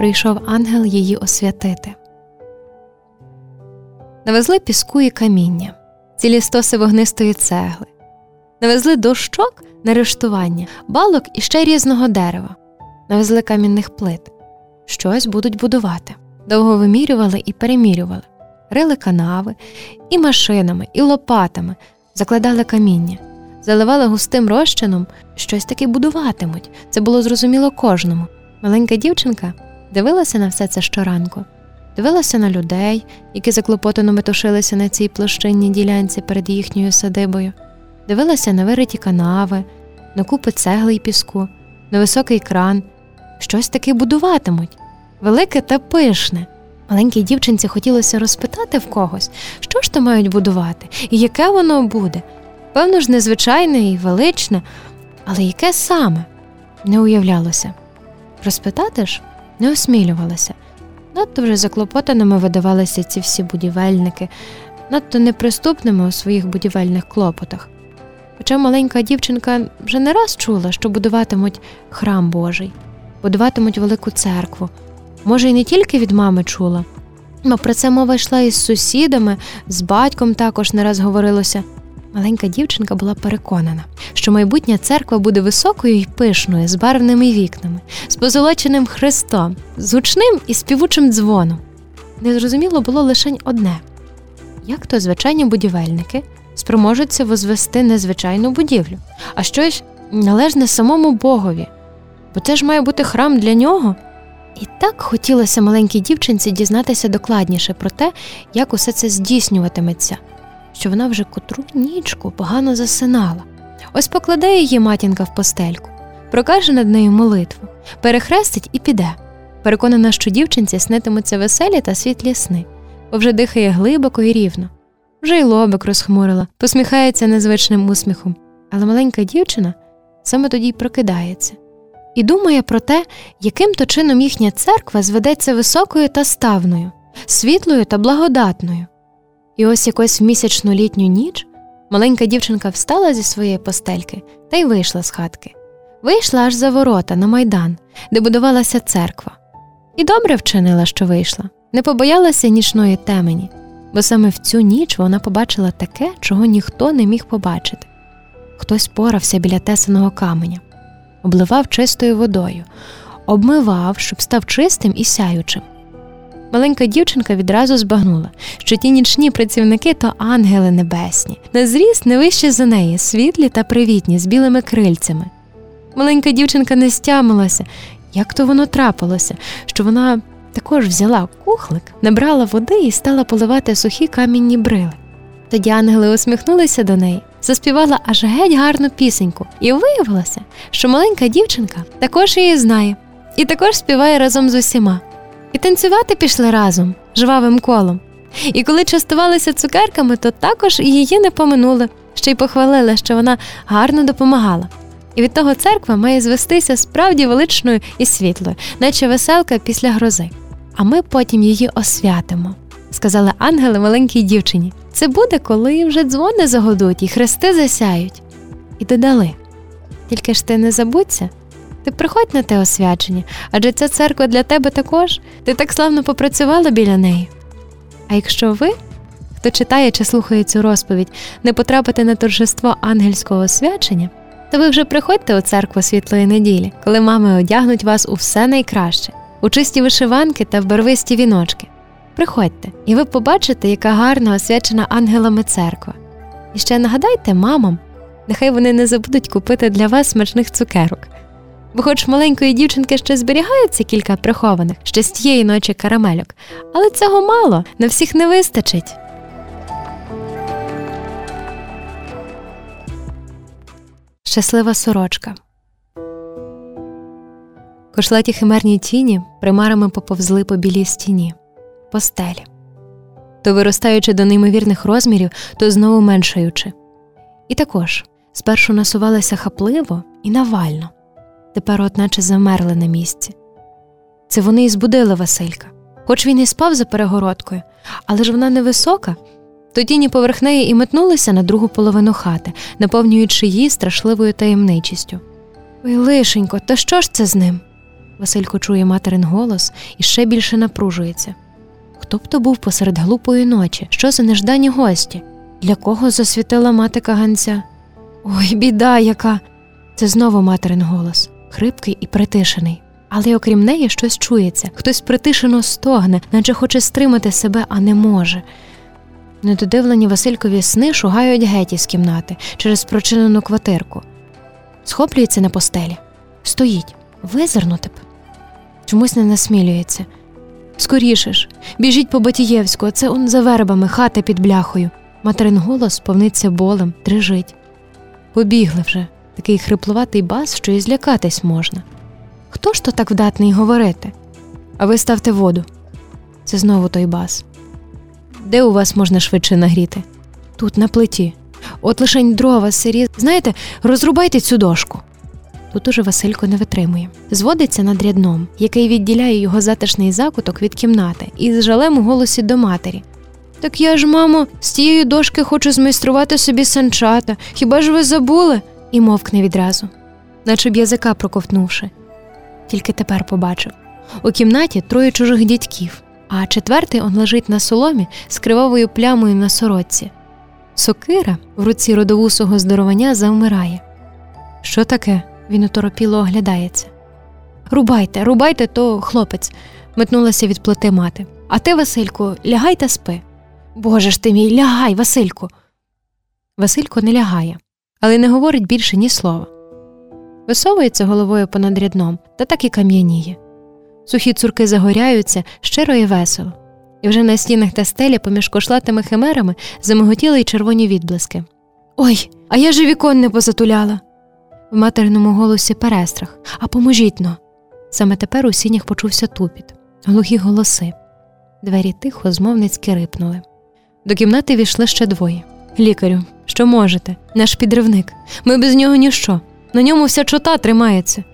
прийшов ангел її освятити. Навезли піску і каміння, цілі стоси вогнистої цегли, навезли дощок на рештування, балок і ще різного дерева, навезли камінних плит. Щось будуть будувати. Довго вимірювали і перемірювали, рили канави і машинами, і лопатами, закладали каміння, заливали густим розчином, щось таки будуватимуть. Це було зрозуміло кожному. Маленька дівчинка дивилася на все це щоранку, дивилася на людей, які заклопотано метушилися на цій площинній ділянці перед їхньою садибою, дивилася на вириті канави, на купи цегли й піску, на високий кран. Щось таки будуватимуть, велике та пишне. Маленькій дівчинці хотілося розпитати в когось, що ж то мають будувати, і яке воно буде. Певно ж, незвичайне і величне, але яке саме не уявлялося. Розпитати ж не осмілювалася. Надто вже заклопотаними видавалися ці всі будівельники, надто неприступними у своїх будівельних клопотах. Хоча маленька дівчинка вже не раз чула, що будуватимуть храм Божий, будуватимуть велику церкву. Може, й не тільки від мами чула, а про це мова йшла із сусідами, з батьком також не раз говорилося. Маленька дівчинка була переконана, що майбутня церква буде високою і пишною, з барвними вікнами, з позолоченим хрестом, з гучним і співучим дзвоном. Незрозуміло було лише одне як то звичайні будівельники спроможуться возвести незвичайну будівлю, а щось належне самому Богові, бо це ж має бути храм для нього. І так хотілося маленькій дівчинці дізнатися докладніше про те, як усе це здійснюватиметься, що вона вже котру нічку погано засинала. Ось покладе її матінка в постельку, прокаже над нею молитву, перехрестить і піде. Переконана, що дівчинці снитимуться веселі та світлі сни, бо вже дихає глибоко і рівно, вже й лобик розхмурила, посміхається незвичним усміхом. Але маленька дівчина саме тоді й прокидається і думає про те, яким то чином їхня церква зведеться високою та ставною, світлою та благодатною. І ось якось в місячну літню ніч маленька дівчинка встала зі своєї постельки та й вийшла з хатки. Вийшла аж за ворота на майдан, де будувалася церква. І добре вчинила, що вийшла, не побоялася нічної темені, бо саме в цю ніч вона побачила таке, чого ніхто не міг побачити. Хтось порався біля тесаного каменя обливав чистою водою, обмивав, щоб став чистим і сяючим. Маленька дівчинка відразу збагнула, що ті нічні працівники то ангели небесні, на зріст не вище за неї, світлі та привітні, з білими крильцями. Маленька дівчинка не стямилася, як то воно трапилося, що вона також взяла кухлик, набрала води і стала поливати сухі камінні брили. Тоді ангели усміхнулися до неї заспівала аж геть гарну пісеньку, і виявилося, що маленька дівчинка також її знає, і також співає разом з усіма. І танцювати пішли разом, жвавим колом. І коли частувалися цукерками, то також її не поминули, ще й похвалили, що вона гарно допомагала. І від того церква має звестися справді величною і світлою, наче веселка після грози. А ми потім її освятимо, сказали ангели маленькій дівчині. Це буде, коли вже дзвони загодуть і хрести засяють. І додали тільки ж ти не забудься, ти приходь на те освячення, адже ця церква для тебе також, ти так славно попрацювала біля неї. А якщо ви, хто читає чи слухає цю розповідь, не потрапите на торжество ангельського освячення, то ви вже приходьте у церкву світлої неділі, коли мами одягнуть вас у все найкраще, у чисті вишиванки та в барвисті віночки. Приходьте, і ви побачите, яка гарна освячена ангелами церква. І ще нагадайте мамам, нехай вони не забудуть купити для вас смачних цукерок. Бо, хоч маленької дівчинки ще зберігається кілька прихованих ще з тієї ночі карамельок, але цього мало, на всіх не вистачить. Щаслива сорочка. Кошлаті химерні тіні примарами поповзли по білій стіні постелі, то виростаючи до неймовірних розмірів, то знову меншаючи. І також спершу насувалися хапливо і навально, тепер, от наче замерли на місці. Це вони і збудили Василька, хоч він і спав за перегородкою, але ж вона невисока, то тіні поверх неї і метнулися на другу половину хати, наповнюючи її страшливою таємничістю. Ой, лишенько, та що ж це з ним? Василько чує материн голос і ще більше напружується. Хто б то був посеред глупої ночі? Що за неждані гості? Для кого засвітила мати каганця? Ой, біда яка! Це знову материн голос, хрипкий і притишений. Але окрім неї щось чується, хтось притишено стогне, наче хоче стримати себе, а не може. Недодивлені Василькові сни шугають геть із кімнати через прочинену квартирку. Схоплюється на постелі, стоїть, визирнути б. Чомусь не насмілюється. Скоріше ж, біжіть по Батієвську, це он за вербами, хата під бляхою. Материн голос повниться болем, дрижить. Побігли вже, такий хриплуватий бас, що і злякатись можна. Хто ж то так вдатний говорити? А ви ставте воду. Це знову той бас. Де у вас можна швидше нагріти? Тут, на плиті. От лишень дрова сирі. Знаєте, розрубайте цю дошку. Тут уже Василько не витримує. Зводиться над рядном, який відділяє його затишний закуток від кімнати, і з жалем у голосі до матері. Так я ж, мамо, з тієї дошки хочу змайструвати собі санчата. Хіба ж ви забули? І мовкне відразу, наче б язика проковтнувши. Тільки тепер побачив у кімнаті троє чужих дядьків, а четвертий он лежить на соломі з кривавою плямою на сорочці. Сокира в руці родовусого здоровання завмирає. Що таке? Він уторопіло оглядається. Рубайте, рубайте, то хлопець, метнулася від плити мати. А ти, Васильку, лягай та спи. Боже ж ти мій, лягай, Васильку. Василько не лягає, але не говорить більше ні слова. Висовується головою понад рядном та так і кам'яніє. Сухі цурки загоряються щиро і весело, і вже на стінах та стелі поміж кошлатими химерами замиготіли й червоні відблиски. Ой, а я ж вікон не позатуляла. В материному голосі перестрах, а поможіть но. Саме тепер у сінях почувся тупіт, глухі голоси. Двері тихо, змовницьки рипнули. До кімнати війшли ще двоє. Лікарю, що можете, наш підривник. Ми без нього ніщо. На ньому вся чота тримається.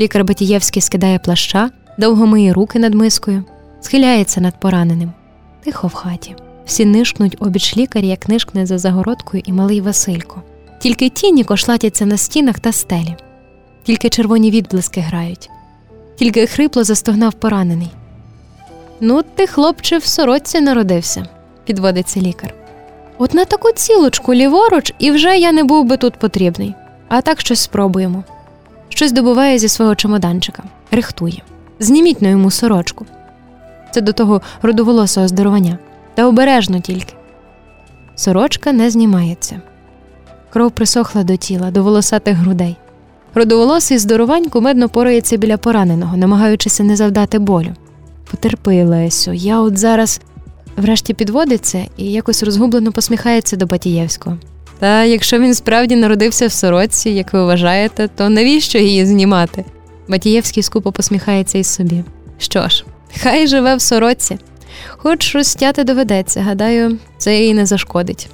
Лікар Батієвський скидає плаща, довго миє руки над мискою, схиляється над пораненим. Тихо в хаті. Всі нишкнуть обіч лікаря, як нишкне за загородкою і малий Василько. Тільки тіні кошлатяться на стінах та стелі, тільки червоні відблиски грають, тільки хрипло застогнав поранений. Ну, ти, хлопче, в сорочці народився, підводиться лікар. От на таку цілочку ліворуч, і вже я не був би тут потрібний. А так щось спробуємо. Щось добуває зі свого чемоданчика, рихтує. Зніміть на йому сорочку. Це до того родоволосого здоровання. Та обережно тільки. Сорочка не знімається. Кров присохла до тіла, до волосатих грудей. Родоволосий здоровань кумедно порається біля пораненого, намагаючися не завдати болю. Потерпи, Лесю, я от зараз врешті підводиться і якось розгублено посміхається до Батієвського. Та якщо він справді народився в сорочці, як ви вважаєте, то навіщо її знімати? Батієвський скупо посміхається із собі. Що ж, хай живе в сорочці, хоч розтяти доведеться, гадаю, це їй не зашкодить.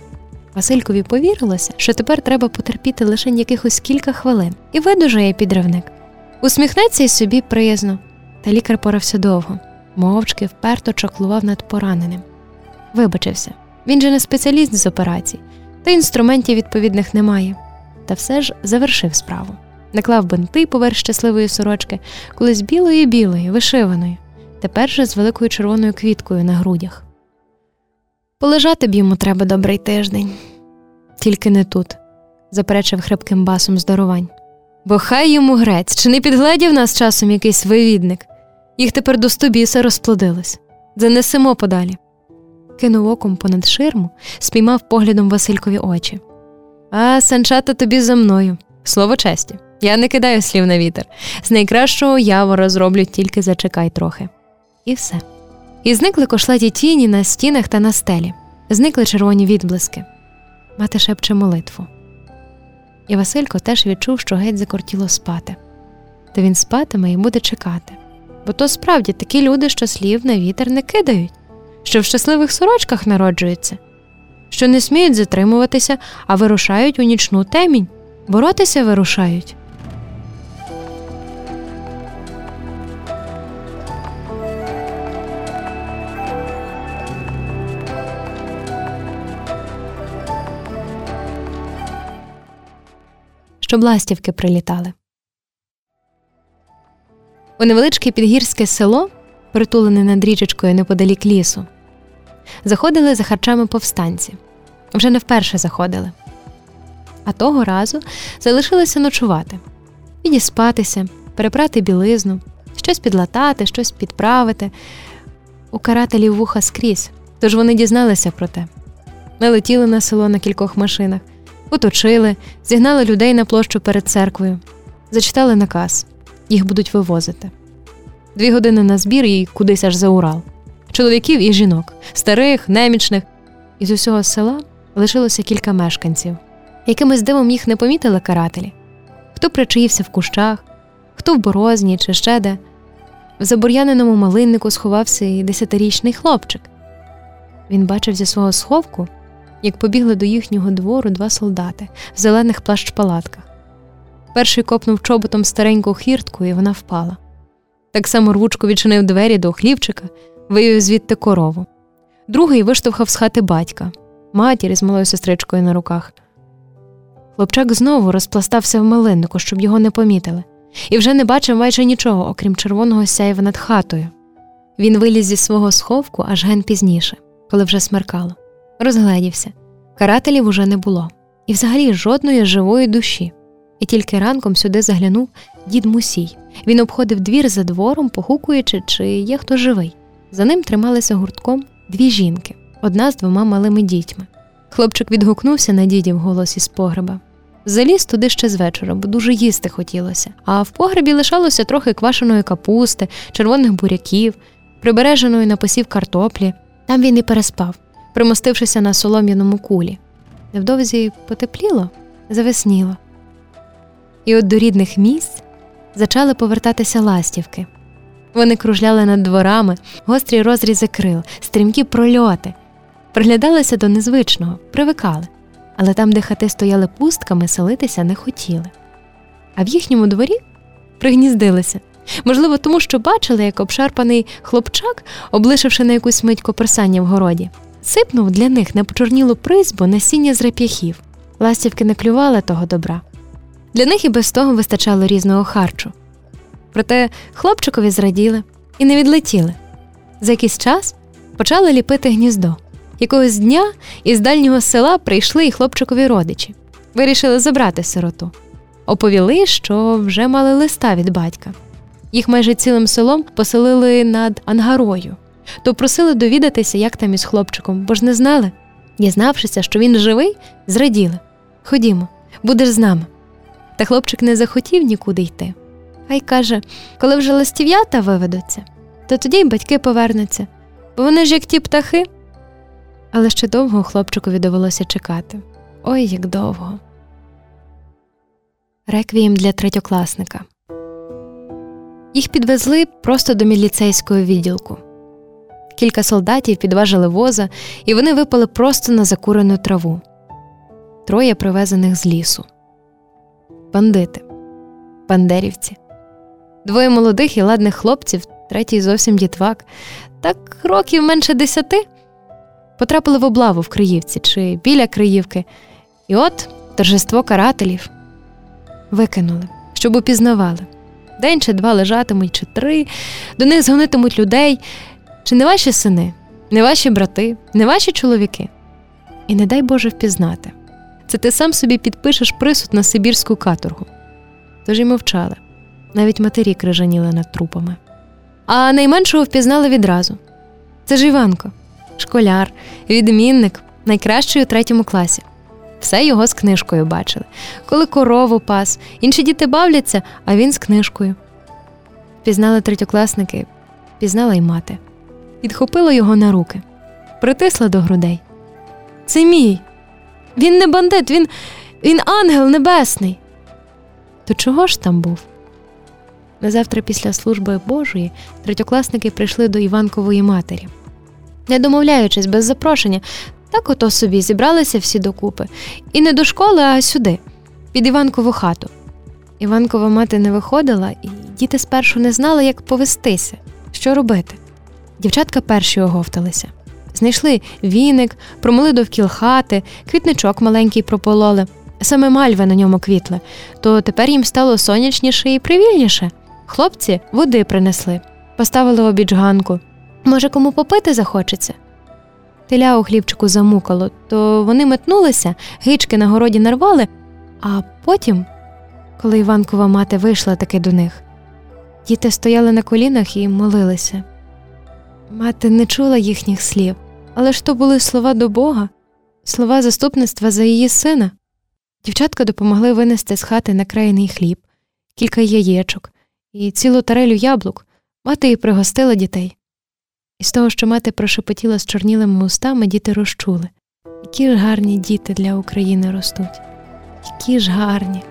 Василькові повірилося, що тепер треба потерпіти лише якихось кілька хвилин, і видужає підривник. Усміхнеться й собі приязно, та лікар порався довго, мовчки вперто чаклував над пораненим. Вибачився, він же не спеціаліст з операцій, та інструментів відповідних немає. Та все ж завершив справу. Наклав бинти поверх щасливої сорочки, колись білої білої, вишиваної, тепер же з великою червоною квіткою на грудях. Полежати б йому треба добрий тиждень, тільки не тут, заперечив хрипким басом здоровань. Бо хай йому грець, чи не підгледів нас часом якийсь вивідник, їх тепер до стобіса розплодилось. Занесемо подалі. Кинув оком понад ширму, спіймав поглядом Василькові очі. А санчата тобі за мною. Слово честі. Я не кидаю слів на вітер. З найкращого явора зроблю тільки зачекай трохи. І все. І зникли кошлаті тіні на стінах та на стелі, зникли червоні відблиски. Мати шепче молитву. І Василько теж відчув, що геть закортіло спати. Та він спатиме і буде чекати. Бо то справді такі люди, що слів на вітер не кидають, що в щасливих сорочках народжуються, що не сміють затримуватися, а вирушають у нічну темінь, боротися вирушають. щоб ластівки прилітали. у невеличке підгірське село, притулене над річечкою неподалік лісу, заходили за харчами повстанці. Вже не вперше заходили. А того разу залишилися ночувати, підіспатися, перепрати білизну, щось підлатати, щось підправити. У карателів вуха скрізь, тож вони дізналися про те. Налетіли на село на кількох машинах, оточили, зігнали людей на площу перед церквою, зачитали наказ їх будуть вивозити. Дві години на збір і кудись аж за Урал. Чоловіків і жінок, старих, немічних. Із усього села лишилося кілька мешканців. Якимось дивом їх не помітили карателі хто причаївся в кущах, хто в борозні чи ще де. В забур'яненому малиннику сховався і десятирічний хлопчик. Він бачив зі свого сховку, як побігли до їхнього двору два солдати в зелених плащ-палатках. Перший копнув чоботом стареньку хіртку, і вона впала. Так само рвучко відчинив двері до хлівчика, вивів звідти корову. Другий виштовхав з хати батька, матір з малою сестричкою на руках. Хлопчак знову розпластався в малиннику, щоб його не помітили, і вже не бачив майже нічого, окрім червоного сяєва над хатою. Він виліз зі свого сховку аж ген пізніше, коли вже смеркало. Розгледівся. Карателів уже не було, і взагалі жодної живої душі. І тільки ранком сюди заглянув дід Мусій. Він обходив двір за двором, погукуючи, чи є хто живий. За ним трималися гуртком дві жінки, одна з двома малими дітьми. Хлопчик відгукнувся на дідів голос із погреба. Заліз туди ще з вечора, бо дуже їсти хотілося. А в погребі лишалося трохи квашеної капусти, червоних буряків, прибереженої на посів картоплі. Там він і переспав, примостившися на солом'яному кулі. Невдовзі потепліло, завесніло. І от до рідних місць зачали повертатися ластівки. Вони кружляли над дворами, гострі розрізи крил, стрімкі прольоти, приглядалися до незвичного, привикали, але там, де хати стояли пустками, селитися не хотіли. А в їхньому дворі пригніздилися. Можливо, тому що бачили, як обшарпаний хлопчак, облишивши на якусь мить коперсання в городі, сипнув для них на почорнілу призбу насіння з реп'яхів. Ластівки не клювали того добра. Для них і без того вистачало різного харчу. Проте хлопчикові зраділи і не відлетіли. За якийсь час почали ліпити гніздо. Якогось дня із дальнього села прийшли і хлопчикові родичі, вирішили забрати сироту. Оповіли, що вже мали листа від батька. Їх майже цілим селом поселили над ангарою, то просили довідатися, як там із хлопчиком, бо ж не знали. Дізнавшися, що він живий, зраділи. Ходімо, будеш з нами. Та хлопчик не захотів нікуди йти. А й каже коли вже ластів'ята виведуться, то тоді й батьки повернуться, бо вони ж як ті птахи. Але ще довго хлопчикові довелося чекати. Ой, як довго. Реквієм для третьокласника. Їх підвезли просто до міліцейського відділку. Кілька солдатів підважили воза, і вони випали просто на закурену траву. Троє привезених з лісу бандити, бандерівці, двоє молодих і ладних хлопців, третій зовсім дітвак, так років менше десяти, потрапили в облаву в Криївці чи біля Криївки, і от торжество карателів викинули, щоб упізнавали. День чи два лежатимуть, чи три, до них згонитимуть людей, чи не ваші сини, не ваші брати, не ваші чоловіки. І не дай Боже впізнати це ти сам собі підпишеш присуд на Сибірську каторгу. Тож і мовчали, навіть матері крижаніли над трупами. А найменшого впізнали відразу це ж Іванко, школяр, відмінник, найкращий у третьому класі. Все його з книжкою бачили. Коли корову пас, інші діти бавляться, а він з книжкою. Пізнали третьокласники, пізнала й мати. Підхопила його на руки, притисла до грудей. Це мій. Він не бандит, він він ангел небесний. То чого ж там був? На завтра після служби Божої третьокласники прийшли до Іванкової матері. Не домовляючись без запрошення, так ото собі зібралися всі докупи. І не до школи, а сюди, під Іванкову хату. Іванкова мати не виходила, і діти спершу не знали, як повестися, що робити. Дівчатка перші оговталися. Знайшли віник, промили довкіл хати, квітничок маленький пропололи, саме мальви на ньому квітли, то тепер їм стало сонячніше і привільніше. Хлопці води принесли, поставили обіч ганку. Може, кому попити захочеться? Теля у хлібчику замукало, то вони метнулися, гички на городі нарвали, а потім, коли Іванкова мати вийшла таки до них, діти стояли на колінах і молилися. Мати не чула їхніх слів, але ж то були слова до Бога, слова заступництва за її сина. Дівчатка допомогли винести з хати накраєний хліб, кілька яєчок і цілу тарелю яблук. Мати і пригостила дітей. І з того, що мати прошепотіла з чорнілими устами, діти розчули, які ж гарні діти для України ростуть, які ж гарні.